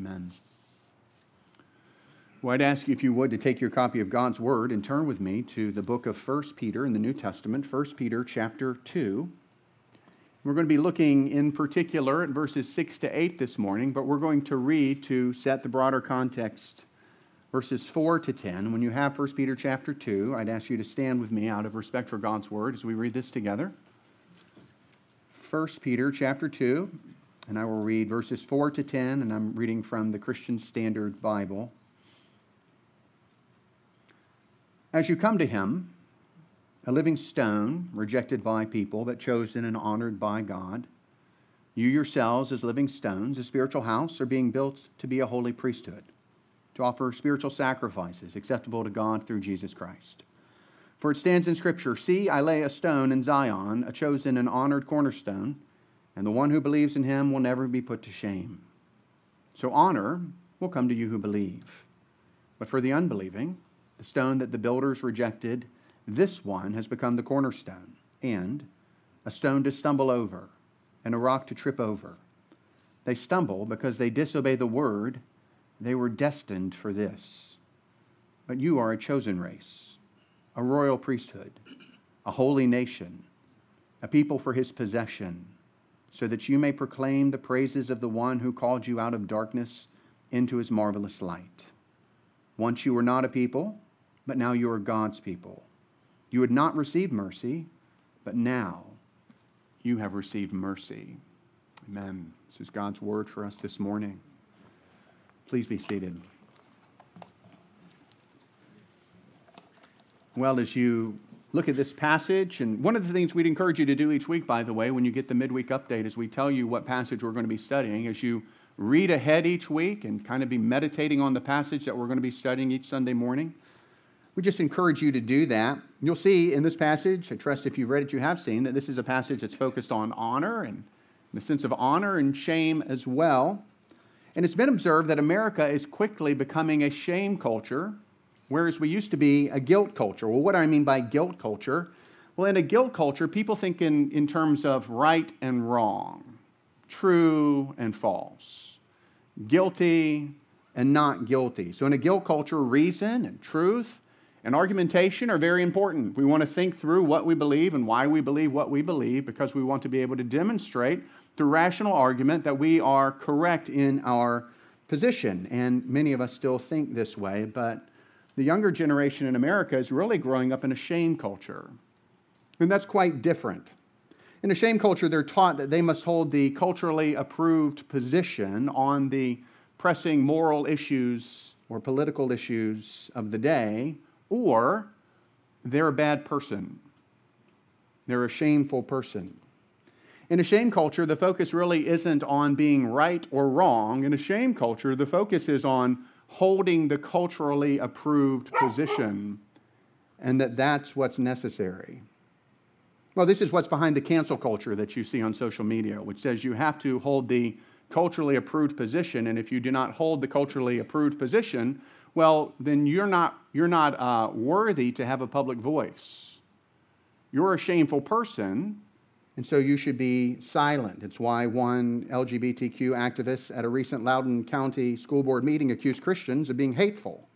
Amen. Well, I'd ask you, if you would, to take your copy of God's Word and turn with me to the book of 1 Peter in the New Testament, 1 Peter chapter 2. We're going to be looking in particular at verses 6 to 8 this morning, but we're going to read to set the broader context verses 4 to 10. When you have 1 Peter chapter 2, I'd ask you to stand with me out of respect for God's Word as we read this together. 1 Peter chapter 2, and I will read verses 4 to 10, and I'm reading from the Christian Standard Bible. As you come to him, a living stone, rejected by people, but chosen and honored by God, you yourselves, as living stones, a spiritual house, are being built to be a holy priesthood, to offer spiritual sacrifices acceptable to God through Jesus Christ. For it stands in Scripture See, I lay a stone in Zion, a chosen and honored cornerstone, and the one who believes in him will never be put to shame. So honor will come to you who believe. But for the unbelieving, the stone that the builders rejected, this one has become the cornerstone, and a stone to stumble over, and a rock to trip over. They stumble because they disobey the word. They were destined for this. But you are a chosen race, a royal priesthood, a holy nation, a people for his possession, so that you may proclaim the praises of the one who called you out of darkness into his marvelous light. Once you were not a people, but now you are God's people. You had not received mercy, but now you have received mercy. Amen. This is God's word for us this morning. Please be seated. Well, as you look at this passage, and one of the things we'd encourage you to do each week, by the way, when you get the midweek update, is we tell you what passage we're going to be studying. As you read ahead each week and kind of be meditating on the passage that we're going to be studying each Sunday morning, we just encourage you to do that. You'll see in this passage, I trust if you've read it, you have seen that this is a passage that's focused on honor and the sense of honor and shame as well. And it's been observed that America is quickly becoming a shame culture, whereas we used to be a guilt culture. Well, what do I mean by guilt culture? Well, in a guilt culture, people think in, in terms of right and wrong, true and false, guilty and not guilty. So, in a guilt culture, reason and truth and argumentation are very important. We want to think through what we believe and why we believe what we believe because we want to be able to demonstrate through rational argument that we are correct in our position. And many of us still think this way, but the younger generation in America is really growing up in a shame culture. And that's quite different. In a shame culture, they're taught that they must hold the culturally approved position on the pressing moral issues or political issues of the day or they're a bad person. They're a shameful person. In a shame culture, the focus really isn't on being right or wrong. In a shame culture, the focus is on holding the culturally approved position and that that's what's necessary. Well, this is what's behind the cancel culture that you see on social media, which says you have to hold the culturally approved position, and if you do not hold the culturally approved position, well, then you're not, you're not uh, worthy to have a public voice. You're a shameful person, and so you should be silent. It's why one LGBTQ activist at a recent Loudoun County School Board meeting accused Christians of being hateful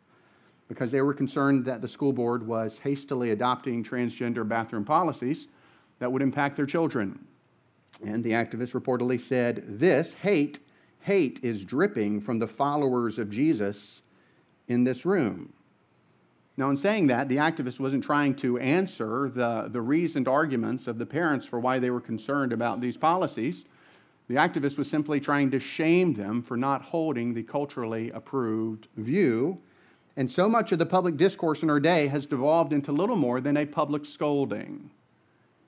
because they were concerned that the school board was hastily adopting transgender bathroom policies that would impact their children. And the activist reportedly said, This hate, hate is dripping from the followers of Jesus in this room. Now, in saying that, the activist wasn't trying to answer the, the reasoned arguments of the parents for why they were concerned about these policies. The activist was simply trying to shame them for not holding the culturally approved view. And so much of the public discourse in our day has devolved into little more than a public scolding.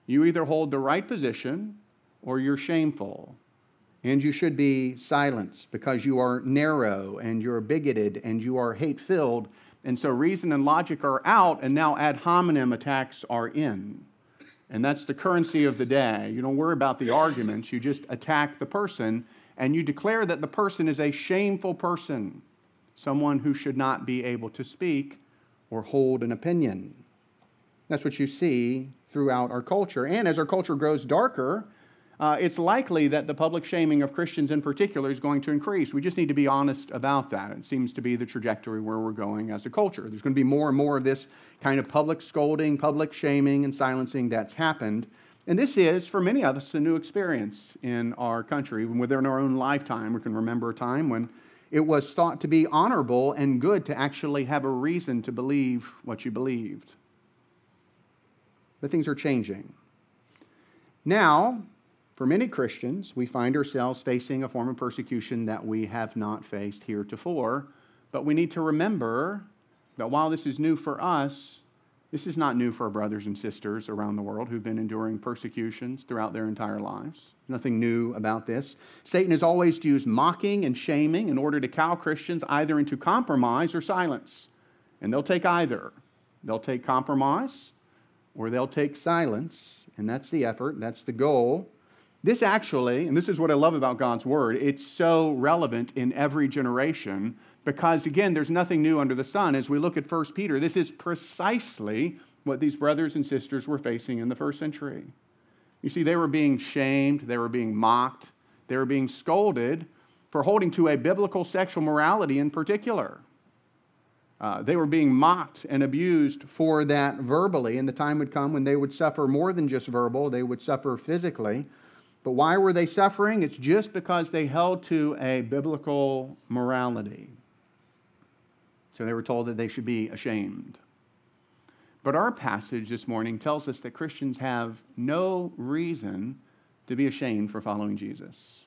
You either hold the right position or you're shameful and you should be silenced because you are narrow and you're bigoted and you are hate filled. And so reason and logic are out, and now ad hominem attacks are in. And that's the currency of the day. You don't worry about the arguments, you just attack the person, and you declare that the person is a shameful person, someone who should not be able to speak or hold an opinion. That's what you see throughout our culture. And as our culture grows darker, uh, it's likely that the public shaming of Christians in particular is going to increase. We just need to be honest about that. It seems to be the trajectory where we're going as a culture. There's going to be more and more of this kind of public scolding, public shaming, and silencing that's happened. And this is, for many of us, a new experience in our country. Even within our own lifetime, we can remember a time when it was thought to be honorable and good to actually have a reason to believe what you believed. But things are changing. Now, for many Christians, we find ourselves facing a form of persecution that we have not faced heretofore. But we need to remember that while this is new for us, this is not new for our brothers and sisters around the world who've been enduring persecutions throughout their entire lives. Nothing new about this. Satan has always used mocking and shaming in order to cow Christians either into compromise or silence. And they'll take either. They'll take compromise or they'll take silence. And that's the effort, that's the goal. This actually, and this is what I love about God's word, it's so relevant in every generation because, again, there's nothing new under the sun. As we look at 1 Peter, this is precisely what these brothers and sisters were facing in the first century. You see, they were being shamed, they were being mocked, they were being scolded for holding to a biblical sexual morality in particular. Uh, they were being mocked and abused for that verbally, and the time would come when they would suffer more than just verbal, they would suffer physically. But why were they suffering? It's just because they held to a biblical morality. So they were told that they should be ashamed. But our passage this morning tells us that Christians have no reason to be ashamed for following Jesus.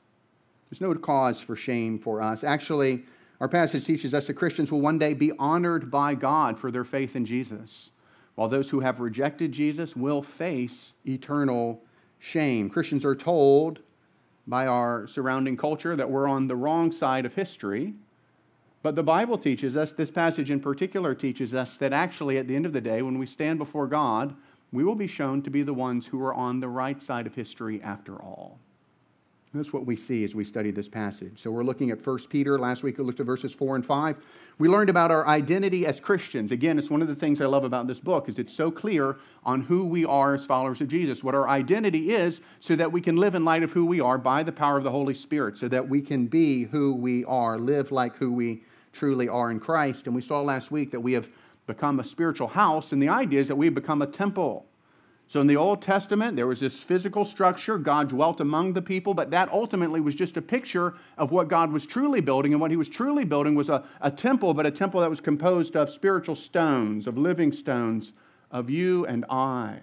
There's no cause for shame for us. Actually, our passage teaches us that Christians will one day be honored by God for their faith in Jesus, while those who have rejected Jesus will face eternal shame. Christians are told by our surrounding culture that we're on the wrong side of history. But the Bible teaches us, this passage in particular teaches us, that actually at the end of the day, when we stand before God, we will be shown to be the ones who are on the right side of history after all. That's what we see as we study this passage. So we're looking at 1 Peter. Last week we looked at verses 4 and 5. We learned about our identity as Christians. Again, it's one of the things I love about this book is it's so clear on who we are as followers of Jesus, what our identity is so that we can live in light of who we are by the power of the Holy Spirit, so that we can be who we are, live like who we truly are in Christ. And we saw last week that we have become a spiritual house, and the idea is that we've become a temple. So in the Old Testament, there was this physical structure. God dwelt among the people, but that ultimately was just a picture of what God was truly building. And what he was truly building was a, a temple, but a temple that was composed of spiritual stones, of living stones, of you and I,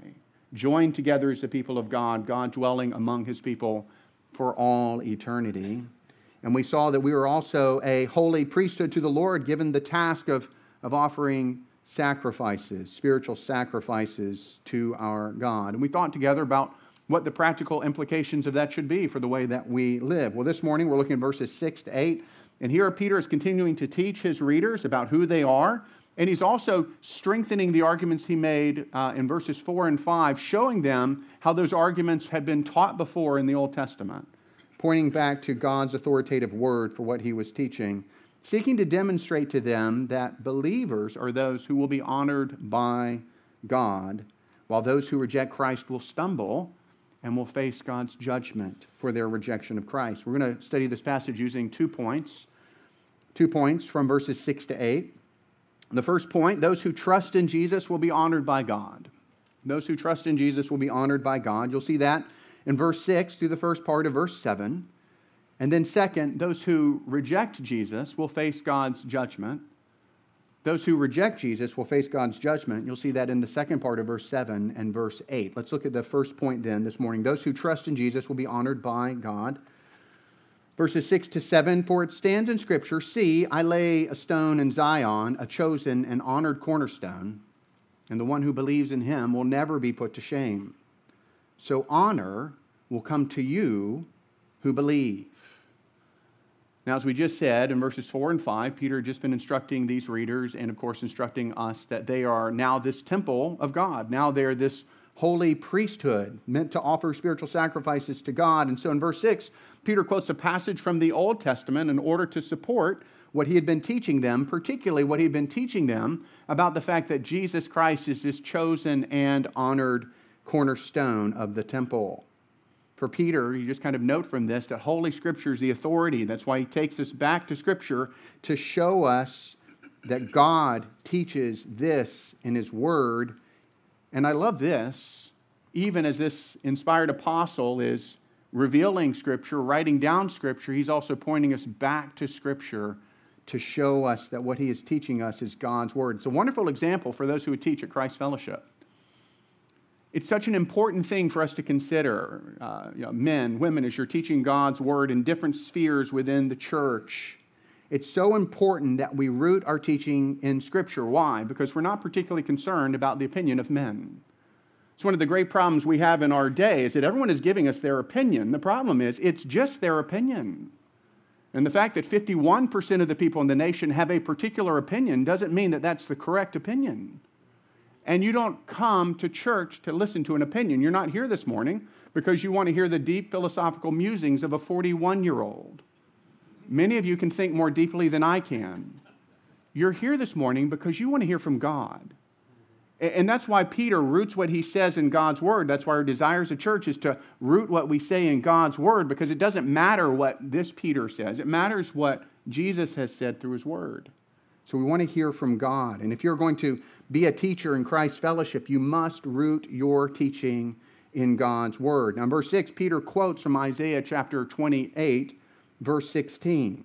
joined together as the people of God, God dwelling among his people for all eternity. And we saw that we were also a holy priesthood to the Lord, given the task of, of offering sacrifices, spiritual sacrifices to our God. And we thought together about what the practical implications of that should be for the way that we live. Well, this morning we're looking at verses 6 to 8. And here Peter is continuing to teach his readers about who they are. And he's also strengthening the arguments he made uh, in verses 4 and 5, showing them how those arguments had been taught before in the Old Testament, pointing back to God's authoritative word for what he was teaching seeking to demonstrate to them that believers are those who will be honored by God, while those who reject Christ will stumble and will face God's judgment for their rejection of Christ. We're going to study this passage using two points. Two points from verses 6 to 8. The first point those who trust in Jesus will be honored by God. Those who trust in Jesus will be honored by God. You'll see that in verse 6 through the first part of verse 7. And then, second, those who reject Jesus will face God's judgment. Those who reject Jesus will face God's judgment. You'll see that in the second part of verse 7 and verse 8. Let's look at the first point then this morning. Those who trust in Jesus will be honored by God. Verses 6 to 7 For it stands in Scripture See, I lay a stone in Zion, a chosen and honored cornerstone, and the one who believes in him will never be put to shame. So honor will come to you who believe. Now, as we just said in verses 4 and 5, Peter had just been instructing these readers and, of course, instructing us that they are now this temple of God. Now they're this holy priesthood meant to offer spiritual sacrifices to God. And so in verse 6, Peter quotes a passage from the Old Testament in order to support what he had been teaching them, particularly what he had been teaching them about the fact that Jesus Christ is this chosen and honored cornerstone of the temple. For Peter, you just kind of note from this that Holy Scripture is the authority. That's why he takes us back to Scripture to show us that God teaches this in His Word. And I love this, even as this inspired apostle is revealing Scripture, writing down Scripture, he's also pointing us back to Scripture to show us that what he is teaching us is God's Word. It's a wonderful example for those who would teach at Christ Fellowship. It's such an important thing for us to consider, uh, you know, men, women, as you're teaching God's Word in different spheres within the church. It's so important that we root our teaching in Scripture. Why? Because we're not particularly concerned about the opinion of men. It's one of the great problems we have in our day is that everyone is giving us their opinion. The problem is it's just their opinion. And the fact that 51% of the people in the nation have a particular opinion doesn't mean that that's the correct opinion. And you don't come to church to listen to an opinion. You're not here this morning because you want to hear the deep philosophical musings of a 41 year old. Many of you can think more deeply than I can. You're here this morning because you want to hear from God. And that's why Peter roots what he says in God's word. That's why our desire as a church is to root what we say in God's word because it doesn't matter what this Peter says, it matters what Jesus has said through his word. So we want to hear from God. And if you're going to be a teacher in Christ's fellowship, you must root your teaching in God's word. Now, verse 6, Peter quotes from Isaiah chapter 28, verse 16.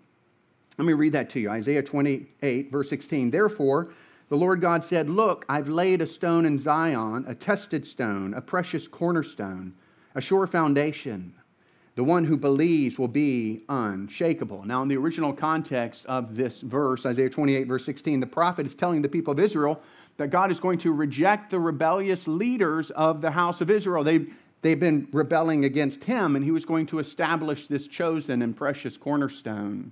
Let me read that to you Isaiah 28, verse 16. Therefore, the Lord God said, Look, I've laid a stone in Zion, a tested stone, a precious cornerstone, a sure foundation. The one who believes will be unshakable. Now, in the original context of this verse, Isaiah 28, verse 16, the prophet is telling the people of Israel that God is going to reject the rebellious leaders of the house of Israel. They, they've been rebelling against him, and he was going to establish this chosen and precious cornerstone.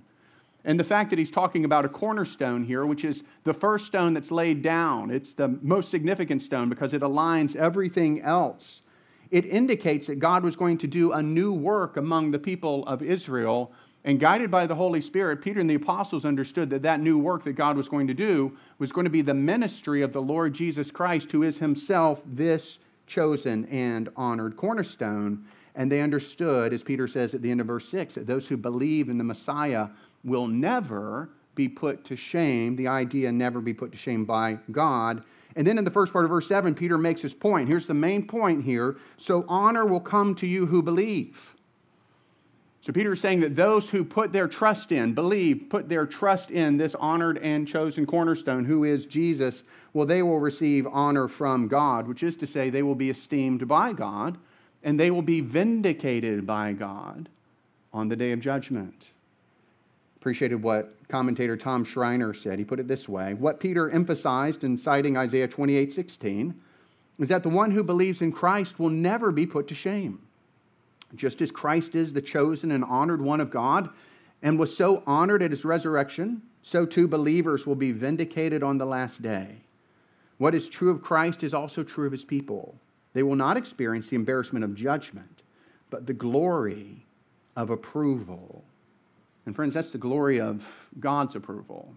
And the fact that he's talking about a cornerstone here, which is the first stone that's laid down, it's the most significant stone because it aligns everything else. It indicates that God was going to do a new work among the people of Israel. And guided by the Holy Spirit, Peter and the apostles understood that that new work that God was going to do was going to be the ministry of the Lord Jesus Christ, who is himself this chosen and honored cornerstone. And they understood, as Peter says at the end of verse 6, that those who believe in the Messiah will never be put to shame. The idea never be put to shame by God. And then in the first part of verse 7, Peter makes his point. Here's the main point here. So honor will come to you who believe. So Peter is saying that those who put their trust in, believe, put their trust in this honored and chosen cornerstone, who is Jesus, well, they will receive honor from God, which is to say, they will be esteemed by God and they will be vindicated by God on the day of judgment. Appreciated what commentator Tom Schreiner said. He put it this way What Peter emphasized in citing Isaiah 28 16 is that the one who believes in Christ will never be put to shame. Just as Christ is the chosen and honored one of God and was so honored at his resurrection, so too believers will be vindicated on the last day. What is true of Christ is also true of his people. They will not experience the embarrassment of judgment, but the glory of approval. And friends, that's the glory of God's approval.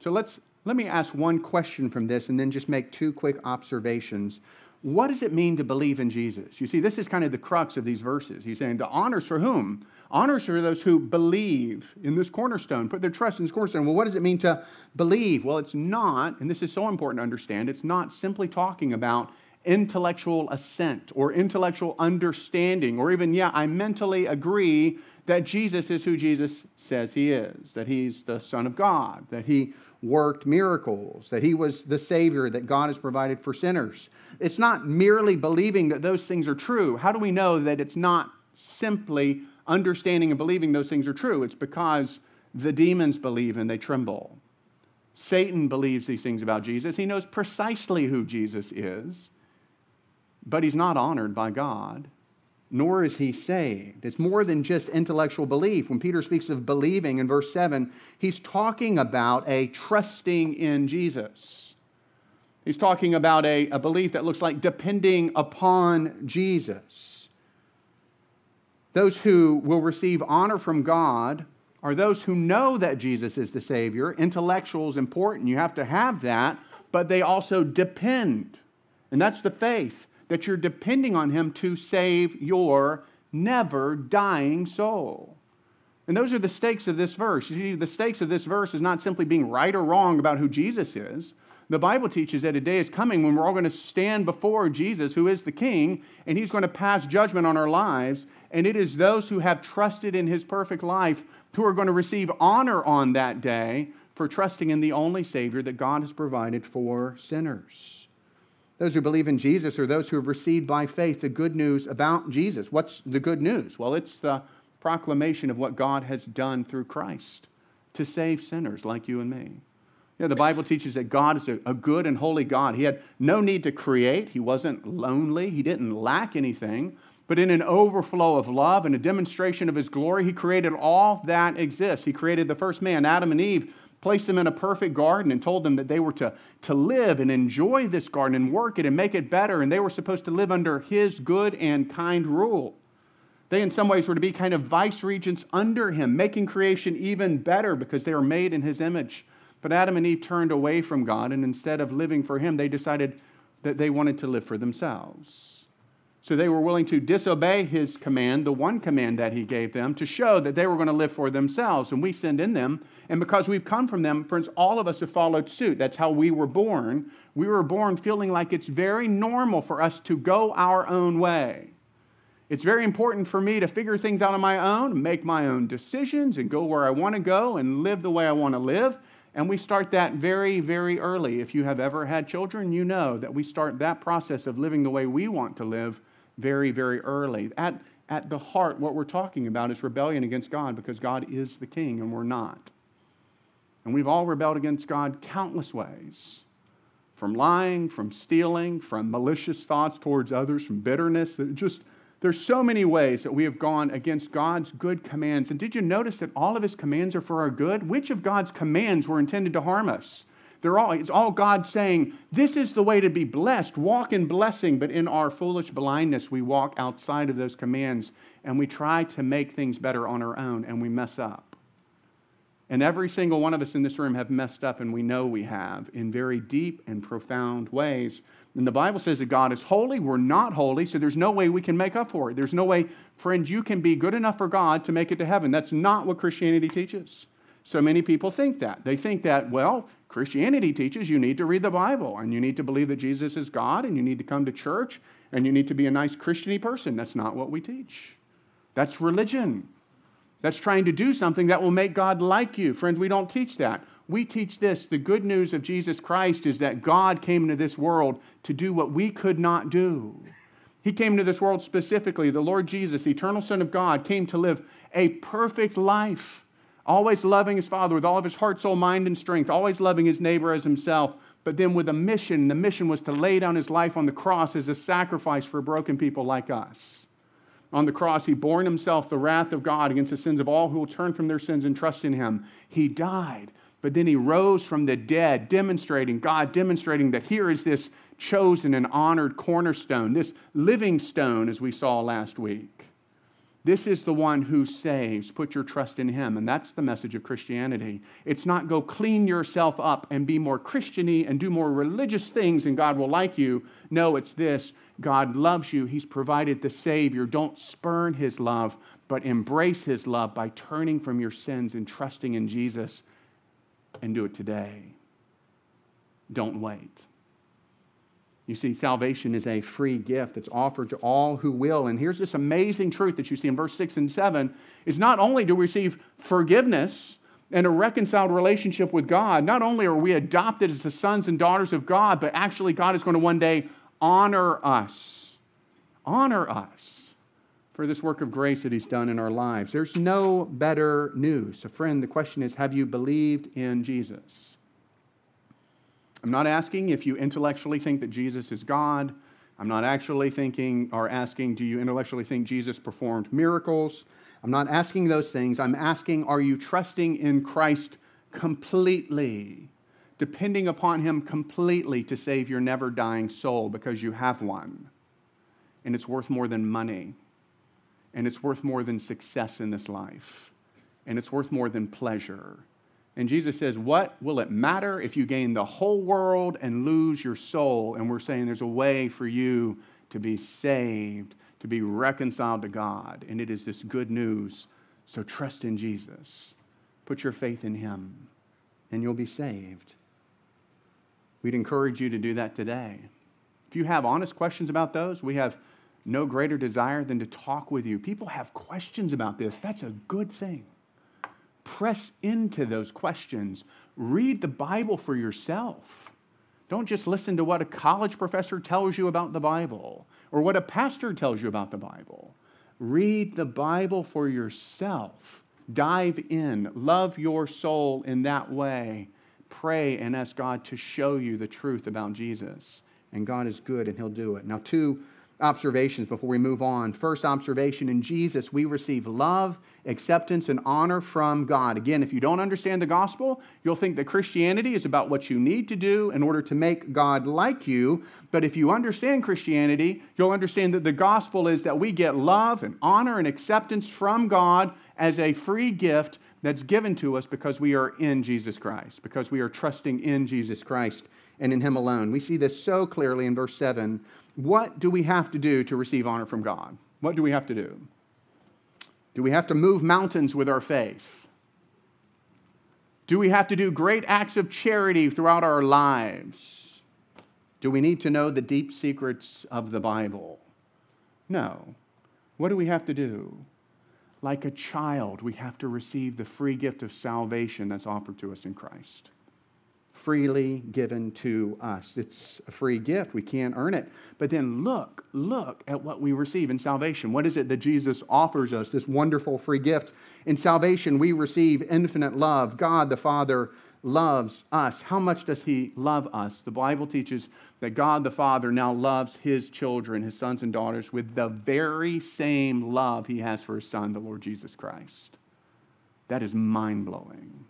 So let's let me ask one question from this and then just make two quick observations. What does it mean to believe in Jesus? You see, this is kind of the crux of these verses. He's saying, the honors for whom? Honors for those who believe in this cornerstone, put their trust in this cornerstone. Well, what does it mean to believe? Well, it's not, and this is so important to understand, it's not simply talking about intellectual assent or intellectual understanding, or even, yeah, I mentally agree that Jesus is who Jesus says he is, that he's the Son of God, that he worked miracles, that he was the Savior that God has provided for sinners. It's not merely believing that those things are true. How do we know that it's not simply understanding and believing those things are true? It's because the demons believe and they tremble. Satan believes these things about Jesus. He knows precisely who Jesus is, but he's not honored by God nor is he saved. It's more than just intellectual belief. When Peter speaks of believing in verse 7, he's talking about a trusting in Jesus. He's talking about a, a belief that looks like depending upon Jesus. Those who will receive honor from God are those who know that Jesus is the Savior. Intellectual is important, you have to have that, but they also depend. And that's the faith that you're depending on Him to save your never dying soul. And those are the stakes of this verse. See, the stakes of this verse is not simply being right or wrong about who Jesus is. The Bible teaches that a day is coming when we're all going to stand before Jesus, who is the King, and he's going to pass judgment on our lives. And it is those who have trusted in his perfect life who are going to receive honor on that day for trusting in the only Savior that God has provided for sinners. Those who believe in Jesus are those who have received by faith the good news about Jesus. What's the good news? Well, it's the proclamation of what God has done through Christ to save sinners like you and me. You know, the Bible teaches that God is a, a, good and holy God. He had no need to create, He wasn't lonely, He didn't lack anything. But in an overflow of love and a demonstration of His glory, He created all that exists. He created the first man, Adam and Eve, placed them in a perfect garden, and told them that they were to, to live and enjoy this garden and work it and make it better. And they were supposed to live under His good and kind rule. They, in some ways, were to be kind of vice regents under him, making creation even better because they were made in his image. But Adam and Eve turned away from God, and instead of living for him, they decided that they wanted to live for themselves. So they were willing to disobey his command, the one command that he gave them, to show that they were going to live for themselves. And we sinned in them. And because we've come from them, friends, all of us have followed suit. That's how we were born. We were born feeling like it's very normal for us to go our own way. It's very important for me to figure things out on my own, make my own decisions, and go where I want to go and live the way I want to live. And we start that very, very early. If you have ever had children, you know that we start that process of living the way we want to live very, very early. At, at the heart, what we're talking about is rebellion against God because God is the king and we're not. And we've all rebelled against God countless ways from lying, from stealing, from malicious thoughts towards others, from bitterness, just there's so many ways that we have gone against God's good commands. And did you notice that all of his commands are for our good? Which of God's commands were intended to harm us? They're all, it's all God saying, this is the way to be blessed. Walk in blessing. But in our foolish blindness, we walk outside of those commands and we try to make things better on our own and we mess up. And every single one of us in this room have messed up, and we know we have in very deep and profound ways. And the Bible says that God is holy. We're not holy, so there's no way we can make up for it. There's no way, friend, you can be good enough for God to make it to heaven. That's not what Christianity teaches. So many people think that. They think that, well, Christianity teaches you need to read the Bible and you need to believe that Jesus is God and you need to come to church and you need to be a nice Christiany person. That's not what we teach. That's religion. That's trying to do something that will make God like you. Friends, we don't teach that we teach this the good news of Jesus Christ is that God came into this world to do what we could not do. He came into this world specifically. The Lord Jesus, the eternal Son of God, came to live a perfect life, always loving his Father with all of his heart, soul, mind, and strength, always loving his neighbor as himself, but then with a mission. The mission was to lay down his life on the cross as a sacrifice for broken people like us. On the cross, he bore himself the wrath of God against the sins of all who will turn from their sins and trust in him. He died but then he rose from the dead, demonstrating, God demonstrating that here is this chosen and honored cornerstone, this living stone, as we saw last week. This is the one who saves. Put your trust in him. And that's the message of Christianity. It's not go clean yourself up and be more Christiany and do more religious things and God will like you. No, it's this God loves you. He's provided the Savior. Don't spurn his love, but embrace his love by turning from your sins and trusting in Jesus and do it today. Don't wait. You see, salvation is a free gift that's offered to all who will. And here's this amazing truth that you see in verse 6 and 7 is not only do we receive forgiveness and a reconciled relationship with God, not only are we adopted as the sons and daughters of God, but actually God is going to one day honor us. Honor us for this work of grace that He's done in our lives. There's no better news. So, friend, the question is have you believed in Jesus? I'm not asking if you intellectually think that Jesus is God. I'm not actually thinking or asking, do you intellectually think Jesus performed miracles? I'm not asking those things. I'm asking, are you trusting in Christ completely, depending upon Him completely to save your never dying soul because you have one? And it's worth more than money and it's worth more than success in this life, and it's worth more than pleasure. And Jesus says, What will it matter if you gain the whole world and lose your soul? And we're saying there's a way for you to be saved, to be reconciled to God. And it is this good news. So trust in Jesus. Put your faith in Him, and you'll be saved. We'd encourage you to do that today. If you have honest questions about those, we have no greater desire than to talk with you. People have questions about this. That's a good thing. Press into those questions. Read the Bible for yourself. Don't just listen to what a college professor tells you about the Bible or what a pastor tells you about the Bible. Read the Bible for yourself. Dive in. Love your soul in that way. Pray and ask God to show you the truth about Jesus. And God is good and He'll do it. Now, two observations before we move on. First observation in Jesus, we receive love, acceptance, and honor from God. Again, if you don't understand the gospel, you'll think that Christianity is about what you need to do in order to make God like you. But if you understand Christianity, you'll understand that the gospel is that we get love and honor and acceptance from God as a free gift that's given to us because we are in Jesus Christ, because we are trusting in Jesus Christ and in Him alone. We see this so clearly in verse 7 what do we have to do to receive honor from God? What do we have to do? Do we have to move mountains with our faith? Do we have to do great acts of charity throughout our lives? Do we need to know the deep secrets of the Bible? No. What do we have to do? Like a child, we have to receive the free gift of salvation that's offered to us in Christ freely given to us. It's a free gift. We can't earn it. But then look, look at what we receive in salvation. What is it that Jesus offers us, this wonderful free gift? In salvation, we receive infinite love. God the Father loves us. How much does He love us? The Bible teaches that God the Father now loves His children, His sons and daughters, with the very same love He has for His Son, the Lord Jesus Christ. That is mind blowing.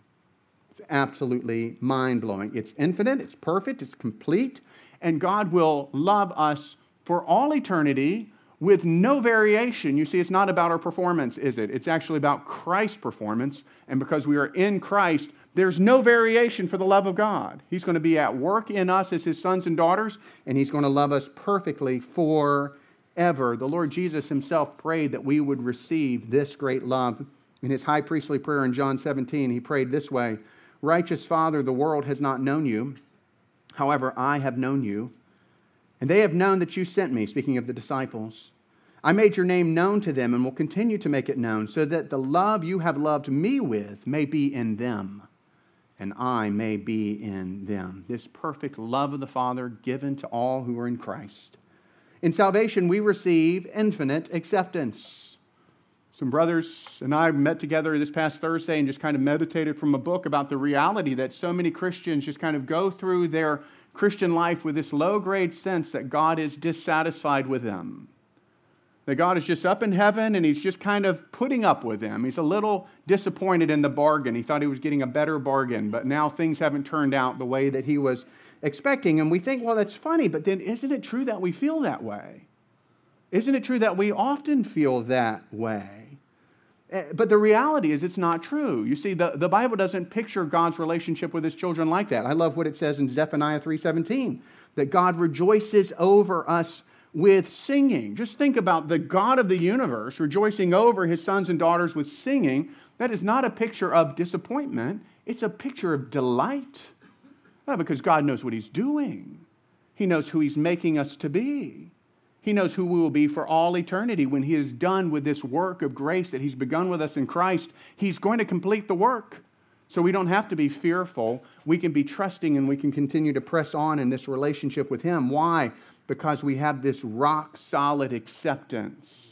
It's absolutely mind blowing. It's infinite, it's perfect, it's complete, and God will love us for all eternity with no variation. You see, it's not about our performance, is it? It's actually about Christ's performance. And because we are in Christ, there's no variation for the love of God. He's going to be at work in us as his sons and daughters, and he's going to love us perfectly forever. The Lord Jesus himself prayed that we would receive this great love. In his high priestly prayer in John 17, he prayed this way Righteous Father, the world has not known you. However, I have known you. And they have known that you sent me, speaking of the disciples. I made your name known to them and will continue to make it known, so that the love you have loved me with may be in them, and I may be in them. This perfect love of the Father given to all who are in Christ. In salvation, we receive infinite acceptance some brothers and I met together this past Thursday and just kind of meditated from a book about the reality that so many Christians just kind of go through their Christian life with this low grade sense that God is dissatisfied with them. That God is just up in heaven and he's just kind of putting up with them. He's a little disappointed in the bargain. He thought he was getting a better bargain, but now things haven't turned out the way that he was expecting. And we think, well, that's funny, but then isn't it true that we feel that way? Isn't it true that we often feel that way? Eh, but the reality is, it's not true. You see, the, the Bible doesn't picture God's relationship with his children like that. I love what it says in Zephaniah 3.17, that God rejoices over us with singing. Just think about the God of the universe rejoicing over his sons and daughters with singing. That is not a picture of disappointment, it's a picture of delight. Well, because God knows what he's doing, he knows who he's making us to be. He knows who we will be for all eternity when He is done with this work of grace that He's begun with us in Christ. He's going to complete the work. So we don't have to be fearful. We can be trusting and we can continue to press on in this relationship with Him. Why? Because we have this rock solid acceptance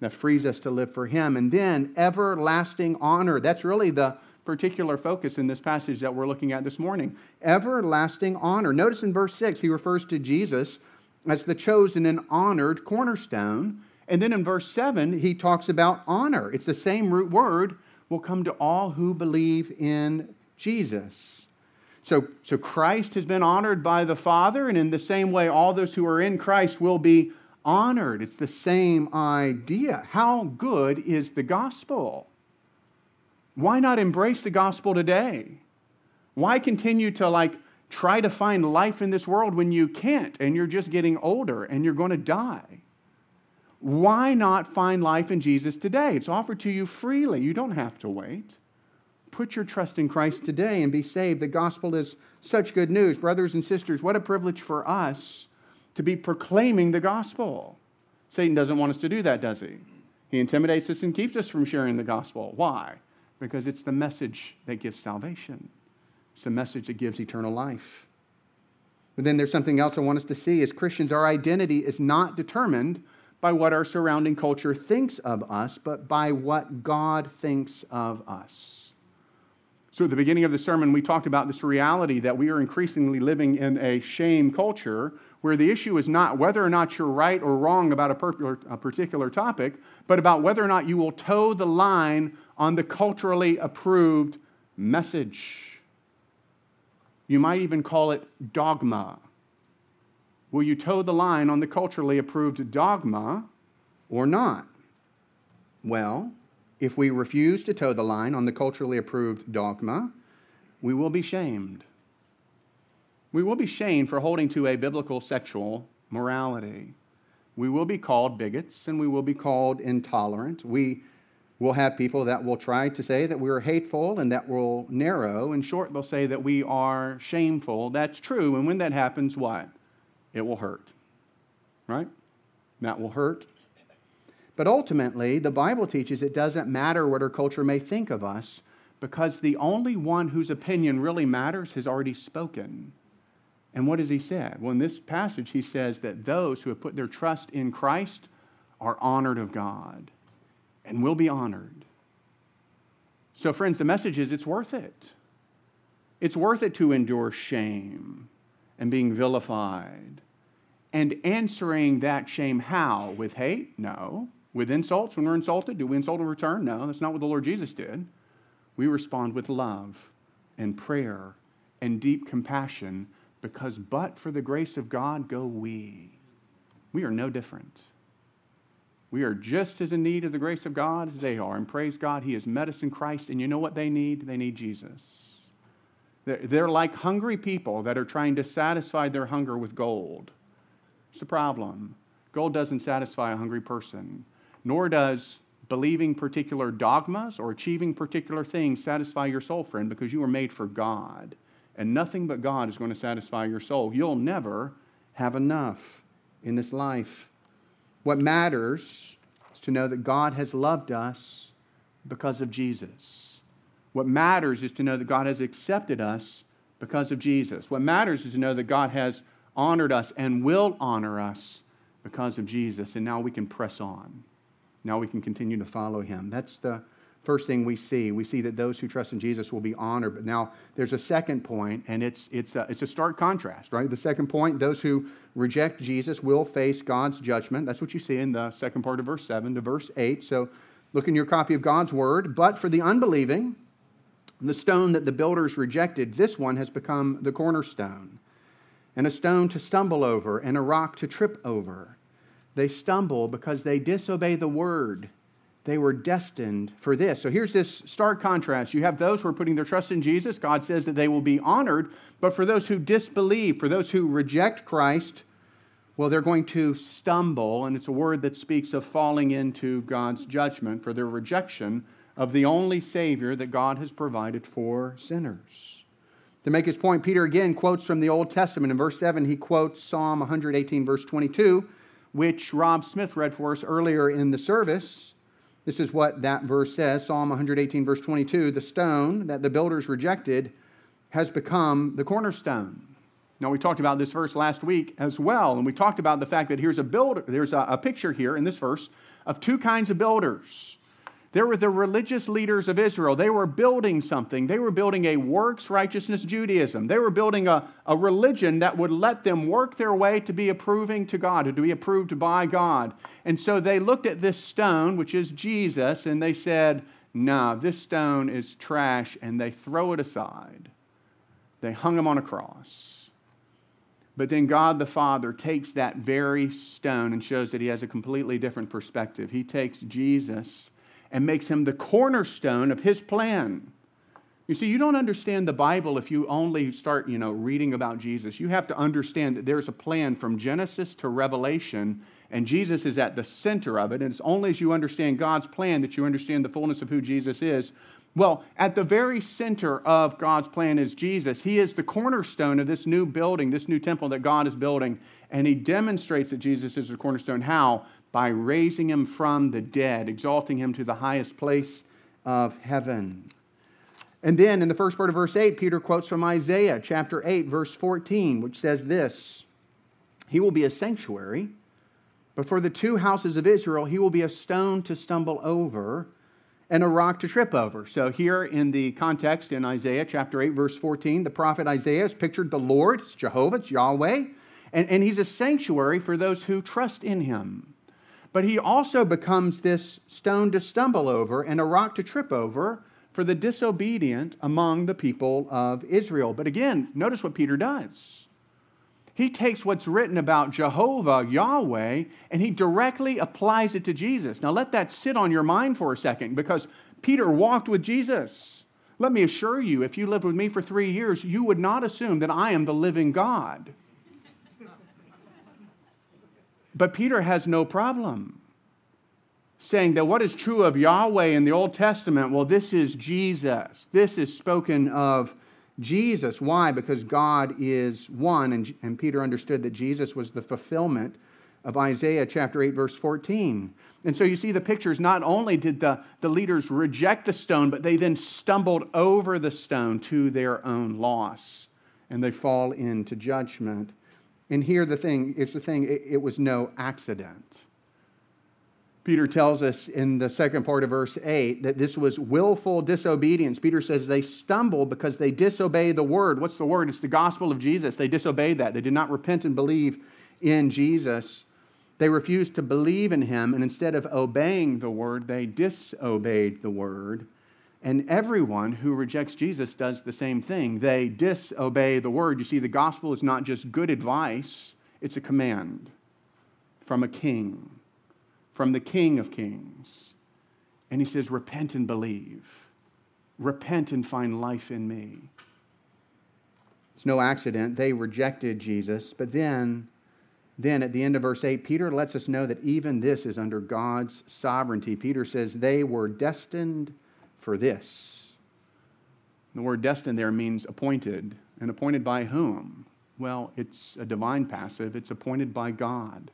that frees us to live for Him. And then everlasting honor. That's really the particular focus in this passage that we're looking at this morning. Everlasting honor. Notice in verse 6, he refers to Jesus as the chosen and honored cornerstone. And then in verse 7, he talks about honor. It's the same root word, will come to all who believe in Jesus. So, so Christ has been honored by the Father, and in the same way, all those who are in Christ will be honored. It's the same idea. How good is the gospel? Why not embrace the gospel today? Why continue to like try to find life in this world when you can't and you're just getting older and you're going to die? why not find life in Jesus today? It's offered to you freely. You don't have to wait. Put your trust in Christ today and be saved. The gospel is such good news. Brothers and sisters, what a privilege for us to be proclaiming the gospel. Satan doesn't want us to do that, does he? He intimidates us and keeps us from sharing the gospel. Why? Because it's the message that gives salvation, it's a message that gives eternal life. But then there's something else I want us to see. As Christians, our identity is not determined by what our surrounding culture thinks of us, but by what God thinks of us. So, at the beginning of the sermon, we talked about this reality that we are increasingly living in a shame culture where the issue is not whether or not you're right or wrong about a particular topic, but about whether or not you will toe the line on the culturally approved message. You might even call it dogma. Will you toe the line on the culturally approved dogma or not? Well, if we refuse to toe the line on the culturally approved dogma, we will be shamed we will be shamed for holding to a biblical sexual morality. We will be called bigots and we will be called intolerant. We will have people that will try to say that we are hateful and that will narrow. In short, they'll say that we are shameful. That's true. And when that happens, what? It will hurt. Right? That will hurt. But ultimately, the Bible teaches it doesn't matter what our culture may think of us because the only one whose opinion really matters has already spoken. And what has he said? Well, in this passage, he says that those who have put their trust in Christ are honored of God and will be honored. So, friends, the message is it's worth it. It's worth it to endure shame and being vilified. And answering that shame how? With hate? No. With insults when we're insulted? Do we insult in return? No, that's not what the Lord Jesus did. We respond with love and prayer and deep compassion because but for the grace of God go we. We are no different. We are just as in need of the grace of God as they are. And praise God, He has met us in Christ. And you know what they need? They need Jesus. They're like hungry people that are trying to satisfy their hunger with gold. It's a problem. Gold doesn't satisfy a hungry person, nor does believing particular dogmas or achieving particular things satisfy your soul, friend, because you are made for God and nothing but God is going to satisfy your soul. You'll never have enough in this life. What matters is to know that God has loved us because of Jesus. What matters is to know that God has accepted us because of Jesus. What matters is to know that God has honored us and will honor us because of Jesus. And now we can press on. Now we can continue to follow him. That's the first thing we see. We see that those who trust in Jesus will be honored. But now there's a second point, and it's, it's, a, it's a stark contrast, right? The second point those who reject Jesus will face God's judgment. That's what you see in the second part of verse 7 to verse 8. So look in your copy of God's word. But for the unbelieving, the stone that the builders rejected, this one has become the cornerstone, and a stone to stumble over, and a rock to trip over. They stumble because they disobey the word they were destined for this. So here's this stark contrast. You have those who are putting their trust in Jesus. God says that they will be honored. But for those who disbelieve, for those who reject Christ, well, they're going to stumble. And it's a word that speaks of falling into God's judgment for their rejection of the only Savior that God has provided for sinners. To make his point, Peter again quotes from the Old Testament. In verse 7, he quotes Psalm 118, verse 22, which Rob Smith read for us earlier in the service. This is what that verse says Psalm 118, verse 22 the stone that the builders rejected has become the cornerstone. Now, we talked about this verse last week as well, and we talked about the fact that here's a builder, there's a, a picture here in this verse of two kinds of builders. There were the religious leaders of Israel. They were building something. They were building a works righteousness Judaism. They were building a, a religion that would let them work their way to be approving to God, to be approved by God. And so they looked at this stone, which is Jesus, and they said, No, this stone is trash, and they throw it aside. They hung him on a cross. But then God the Father takes that very stone and shows that he has a completely different perspective. He takes Jesus and makes him the cornerstone of his plan. You see, you don't understand the Bible if you only start, you know, reading about Jesus. You have to understand that there's a plan from Genesis to Revelation, and Jesus is at the center of it. And it's only as you understand God's plan that you understand the fullness of who Jesus is. Well, at the very center of God's plan is Jesus. He is the cornerstone of this new building, this new temple that God is building. And he demonstrates that Jesus is the cornerstone. How? By raising him from the dead, exalting him to the highest place of heaven. And then in the first part of verse 8, Peter quotes from Isaiah chapter 8, verse 14, which says this He will be a sanctuary, but for the two houses of Israel, he will be a stone to stumble over and a rock to trip over. So, here in the context in Isaiah chapter 8, verse 14, the prophet Isaiah has pictured the Lord, it's Jehovah, it's Yahweh, and, and he's a sanctuary for those who trust in him. But he also becomes this stone to stumble over and a rock to trip over for the disobedient among the people of Israel. But again, notice what Peter does. He takes what's written about Jehovah, Yahweh, and he directly applies it to Jesus. Now, let that sit on your mind for a second because Peter walked with Jesus. Let me assure you, if you lived with me for three years, you would not assume that I am the living God. But Peter has no problem saying that what is true of Yahweh in the Old Testament, well, this is Jesus. This is spoken of Jesus. Why? Because God is one, and, and Peter understood that Jesus was the fulfillment of Isaiah chapter 8, verse 14. And so you see the pictures, not only did the, the leaders reject the stone, but they then stumbled over the stone to their own loss, and they fall into judgment. And here the thing is the thing, it, it was no accident. Peter tells us in the second part of verse 8 that this was willful disobedience. Peter says they stumbled because they disobeyed the word. What's the word? It's the gospel of Jesus. They disobeyed that. They did not repent and believe in Jesus. They refused to believe in him, and instead of obeying the word, they disobeyed the word. And everyone who rejects Jesus does the same thing. They disobey the word. You see, the gospel is not just good advice, it's a command from a king from the King of Kings. And he says, Repent and believe. Repent and find life in me. It's no accident. They rejected Jesus. But then, then at the end of verse 8, Peter lets us know that even this is under God's sovereignty. Peter says, They were destined for this. The word destined there means appointed. And appointed by whom? Well, it's a divine passive, it's appointed by God.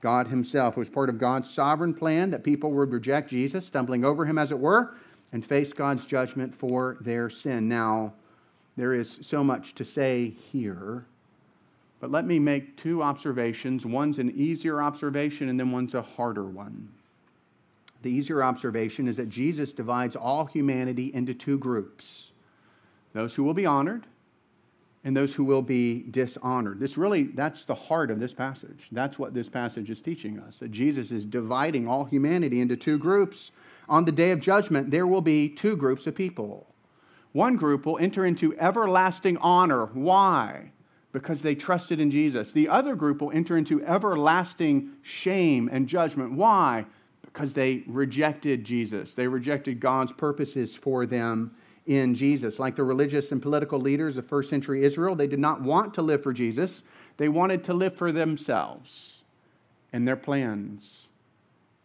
God Himself. It was part of God's sovereign plan that people would reject Jesus, stumbling over Him, as it were, and face God's judgment for their sin. Now, there is so much to say here, but let me make two observations. One's an easier observation, and then one's a harder one. The easier observation is that Jesus divides all humanity into two groups those who will be honored and those who will be dishonored. This really, that's the heart of this passage. That's what this passage is teaching us that Jesus is dividing all humanity into two groups. On the day of judgment, there will be two groups of people. One group will enter into everlasting honor. Why? Because they trusted in Jesus. The other group will enter into everlasting shame and judgment. Why? Because they rejected Jesus. They rejected God's purposes for them in Jesus. Like the religious and political leaders of first century Israel, they did not want to live for Jesus, they wanted to live for themselves and their plans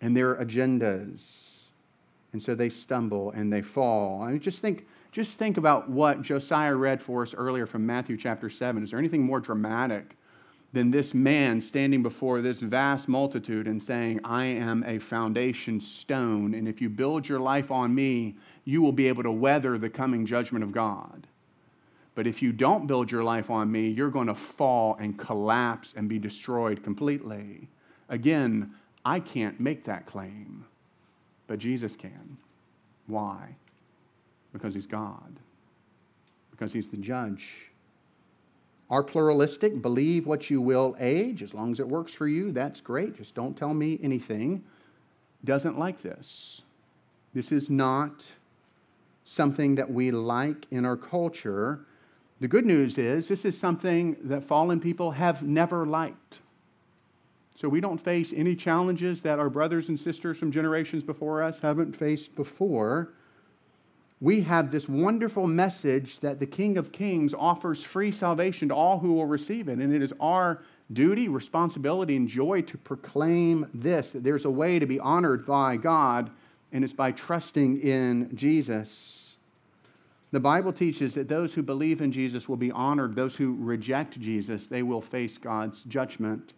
and their agendas. And so they stumble and they fall. I mean, just think, just think about what Josiah read for us earlier from Matthew chapter 7. Is there anything more dramatic than this man standing before this vast multitude and saying, I am a foundation stone, and if you build your life on me, you will be able to weather the coming judgment of God. But if you don't build your life on me, you're going to fall and collapse and be destroyed completely. Again, I can't make that claim, but Jesus can. Why? Because he's God, because he's the judge are pluralistic. Believe what you will age. As long as it works for you, that's great. Just don't tell me anything. Doesn't like this. This is not something that we like in our culture. The good news is, this is something that fallen people have never liked. So we don't face any challenges that our brothers and sisters from generations before us haven't faced before. We have this wonderful message that the King of Kings offers free salvation to all who will receive it. And it is our duty, responsibility, and joy to proclaim this that there's a way to be honored by God, and it's by trusting in Jesus. The Bible teaches that those who believe in Jesus will be honored. Those who reject Jesus, they will face God's judgment.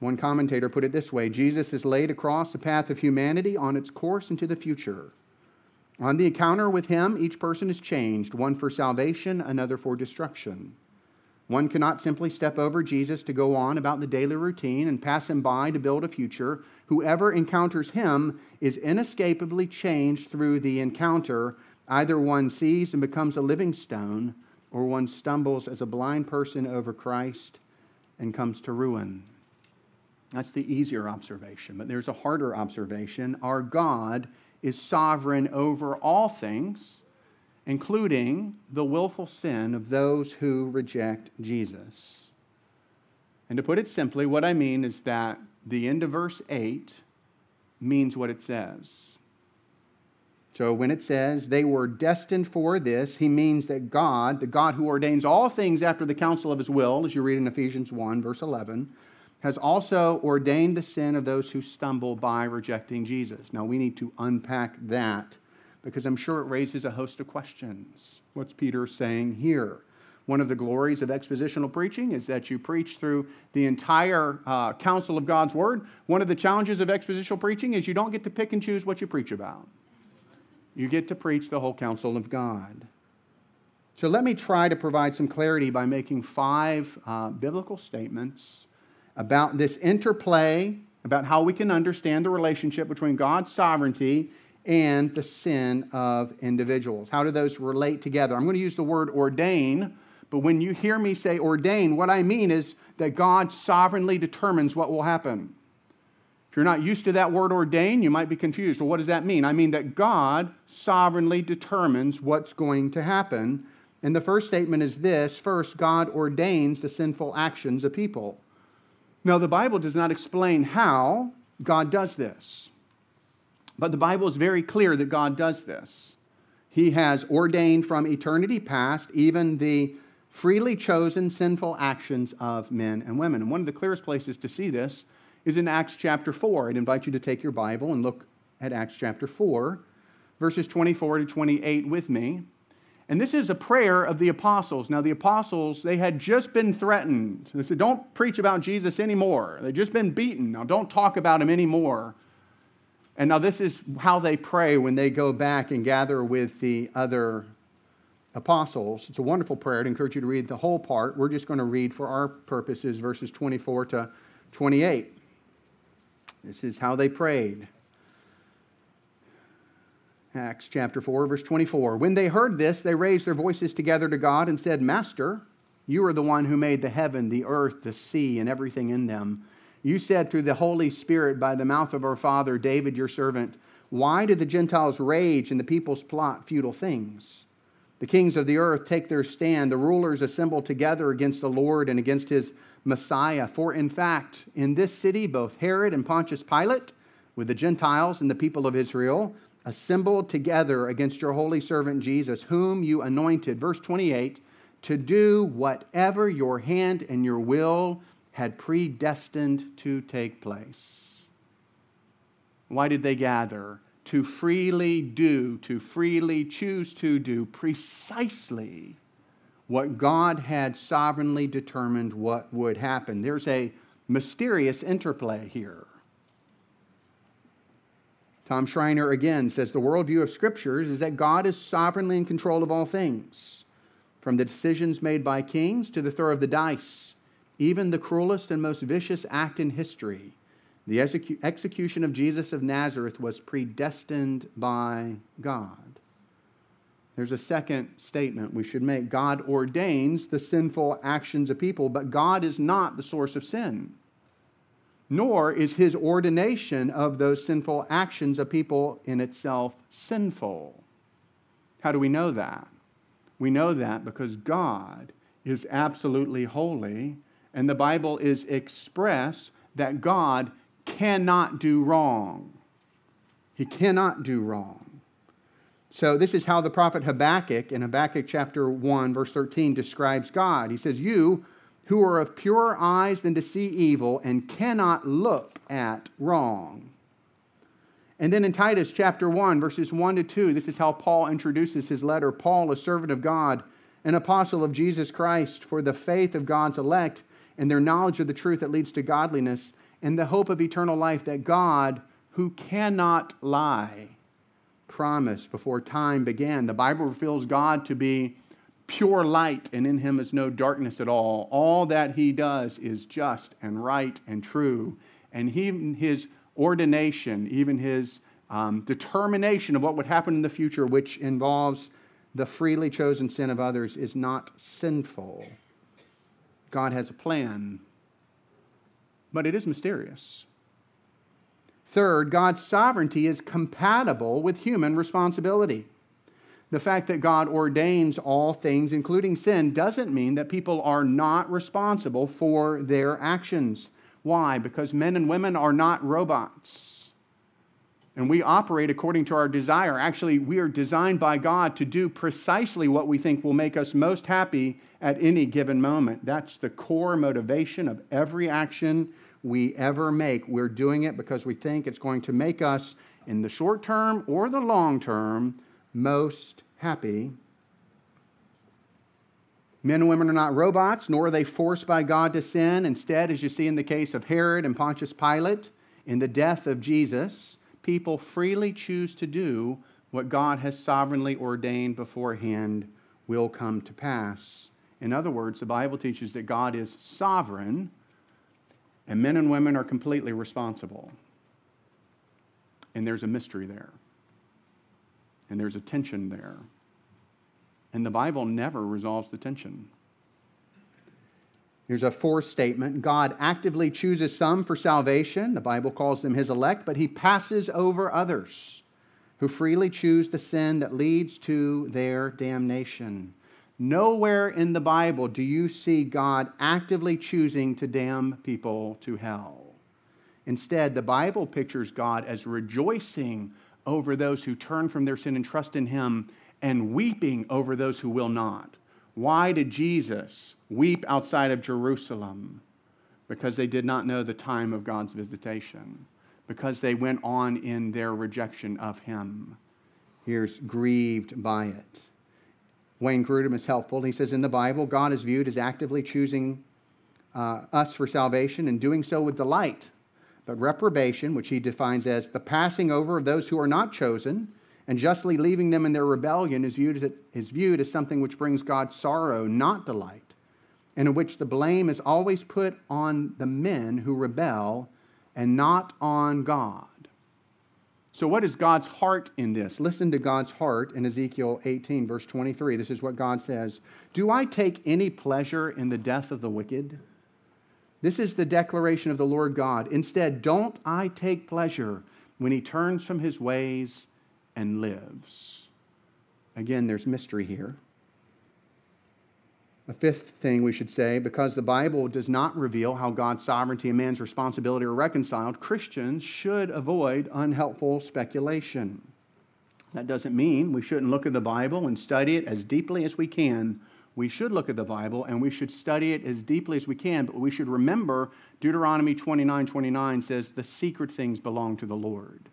One commentator put it this way Jesus is laid across the path of humanity on its course into the future. On the encounter with him, each person is changed, one for salvation, another for destruction. One cannot simply step over Jesus to go on about the daily routine and pass him by to build a future. Whoever encounters him is inescapably changed through the encounter. Either one sees and becomes a living stone, or one stumbles as a blind person over Christ and comes to ruin. That's the easier observation, but there's a harder observation. Our God is sovereign over all things, including the willful sin of those who reject Jesus. And to put it simply, what I mean is that the end of verse 8 means what it says. So when it says they were destined for this, he means that God, the God who ordains all things after the counsel of his will, as you read in Ephesians 1, verse 11, has also ordained the sin of those who stumble by rejecting Jesus. Now, we need to unpack that because I'm sure it raises a host of questions. What's Peter saying here? One of the glories of expositional preaching is that you preach through the entire uh, counsel of God's Word. One of the challenges of expositional preaching is you don't get to pick and choose what you preach about, you get to preach the whole counsel of God. So let me try to provide some clarity by making five uh, biblical statements about this interplay, about how we can understand the relationship between God's sovereignty and the sin of individuals. How do those relate together? I'm going to use the word ordain, but when you hear me say ordain, what I mean is that God sovereignly determines what will happen. If you're not used to that word ordain, you might be confused. Well, what does that mean? I mean that God sovereignly determines what's going to happen. And the first statement is this first, God ordains the sinful actions of people. Now, the Bible does not explain how God does this, but the Bible is very clear that God does this. He has ordained from eternity past even the freely chosen sinful actions of men and women. And one of the clearest places to see this is in Acts chapter 4. I'd invite you to take your Bible and look at Acts chapter 4, verses 24 to 28 with me. And this is a prayer of the apostles. Now, the apostles, they had just been threatened. They said, Don't preach about Jesus anymore. They'd just been beaten. Now, don't talk about him anymore. And now, this is how they pray when they go back and gather with the other apostles. It's a wonderful prayer. I'd encourage you to read the whole part. We're just going to read for our purposes verses 24 to 28. This is how they prayed. Acts chapter 4, verse 24. When they heard this, they raised their voices together to God and said, Master, you are the one who made the heaven, the earth, the sea, and everything in them. You said through the Holy Spirit by the mouth of our father David, your servant, Why do the Gentiles rage and the peoples plot futile things? The kings of the earth take their stand, the rulers assemble together against the Lord and against his Messiah. For in fact, in this city, both Herod and Pontius Pilate, with the Gentiles and the people of Israel, assembled together against your holy servant Jesus, whom you anointed, verse 28, to do whatever your hand and your will had predestined to take place. Why did they gather? To freely do, to freely choose to do precisely what God had sovereignly determined what would happen. There's a mysterious interplay here. Tom Schreiner again says the worldview of scriptures is that God is sovereignly in control of all things, from the decisions made by kings to the throw of the dice, even the cruelest and most vicious act in history. The execu- execution of Jesus of Nazareth was predestined by God. There's a second statement we should make God ordains the sinful actions of people, but God is not the source of sin nor is his ordination of those sinful actions of people in itself sinful. How do we know that? We know that because God is absolutely holy, and the Bible is express that God cannot do wrong. He cannot do wrong. So, this is how the prophet Habakkuk in Habakkuk chapter 1, verse 13, describes God. He says, You who are of purer eyes than to see evil and cannot look at wrong. And then in Titus chapter 1, verses 1 to 2, this is how Paul introduces his letter. Paul, a servant of God, an apostle of Jesus Christ, for the faith of God's elect and their knowledge of the truth that leads to godliness and the hope of eternal life that God, who cannot lie, promised before time began. The Bible reveals God to be pure light, and in him is no darkness at all. All that he does is just and right and true. And he, his ordination, even his um, determination of what would happen in the future, which involves the freely chosen sin of others, is not sinful. God has a plan, but it is mysterious. Third, God's sovereignty is compatible with human responsibility. The fact that God ordains all things, including sin, doesn't mean that people are not responsible for their actions. Why? Because men and women are not robots. And we operate according to our desire. Actually, we are designed by God to do precisely what we think will make us most happy at any given moment. That's the core motivation of every action we ever make. We're doing it because we think it's going to make us, in the short term or the long term, most happy. Men and women are not robots, nor are they forced by God to sin. Instead, as you see in the case of Herod and Pontius Pilate, in the death of Jesus, people freely choose to do what God has sovereignly ordained beforehand will come to pass. In other words, the Bible teaches that God is sovereign and men and women are completely responsible. And there's a mystery there. And there's a tension there. And the Bible never resolves the tension. Here's a fourth statement God actively chooses some for salvation. The Bible calls them his elect, but he passes over others who freely choose the sin that leads to their damnation. Nowhere in the Bible do you see God actively choosing to damn people to hell. Instead, the Bible pictures God as rejoicing over those who turn from their sin and trust in Him and weeping over those who will not. Why did Jesus weep outside of Jerusalem? Because they did not know the time of God's visitation, because they went on in their rejection of Him. Here's grieved by it. Wayne Grudem is helpful. He says in the Bible, God is viewed as actively choosing uh, us for salvation and doing so with delight. But reprobation, which he defines as the passing over of those who are not chosen and justly leaving them in their rebellion, is viewed as, is viewed as something which brings God sorrow, not delight, and in which the blame is always put on the men who rebel and not on God. So, what is God's heart in this? Listen to God's heart in Ezekiel 18, verse 23. This is what God says Do I take any pleasure in the death of the wicked? This is the declaration of the Lord God. Instead, don't I take pleasure when he turns from his ways and lives? Again, there's mystery here. A fifth thing we should say because the Bible does not reveal how God's sovereignty and man's responsibility are reconciled, Christians should avoid unhelpful speculation. That doesn't mean we shouldn't look at the Bible and study it as deeply as we can. We should look at the Bible and we should study it as deeply as we can, but we should remember Deuteronomy 29 29 says, The secret things belong to the Lord.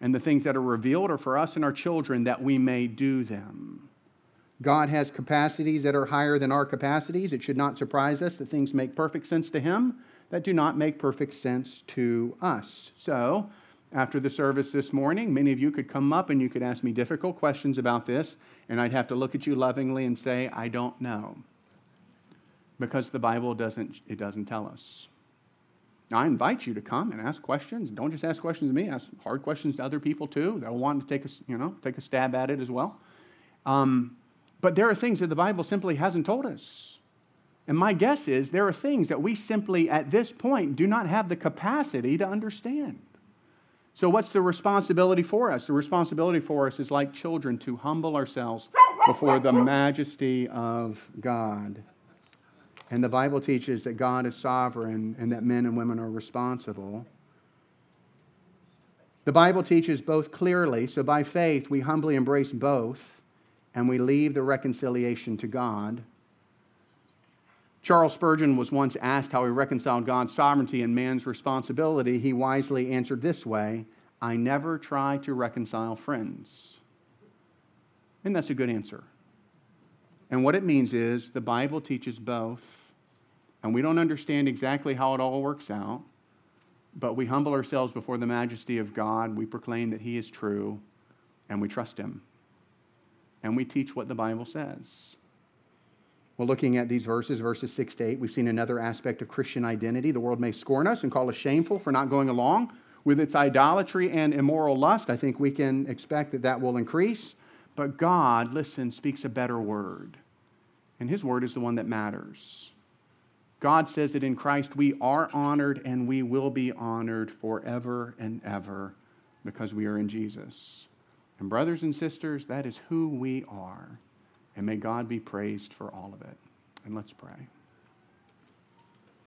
And the things that are revealed are for us and our children that we may do them. God has capacities that are higher than our capacities. It should not surprise us that things make perfect sense to Him that do not make perfect sense to us. So, after the service this morning, many of you could come up and you could ask me difficult questions about this, and I'd have to look at you lovingly and say, I don't know. Because the Bible doesn't, it doesn't tell us. Now, I invite you to come and ask questions. Don't just ask questions to me, ask hard questions to other people too. They'll want to take a, you know, take a stab at it as well. Um, but there are things that the Bible simply hasn't told us. And my guess is there are things that we simply, at this point, do not have the capacity to understand. So, what's the responsibility for us? The responsibility for us is like children to humble ourselves before the majesty of God. And the Bible teaches that God is sovereign and that men and women are responsible. The Bible teaches both clearly, so by faith we humbly embrace both and we leave the reconciliation to God. Charles Spurgeon was once asked how he reconciled God's sovereignty and man's responsibility. He wisely answered this way I never try to reconcile friends. And that's a good answer. And what it means is the Bible teaches both, and we don't understand exactly how it all works out, but we humble ourselves before the majesty of God. We proclaim that He is true, and we trust Him. And we teach what the Bible says. Well, looking at these verses, verses 6 to 8, we've seen another aspect of Christian identity. The world may scorn us and call us shameful for not going along with its idolatry and immoral lust. I think we can expect that that will increase. But God, listen, speaks a better word. And his word is the one that matters. God says that in Christ we are honored and we will be honored forever and ever because we are in Jesus. And, brothers and sisters, that is who we are. And may God be praised for all of it. And let's pray.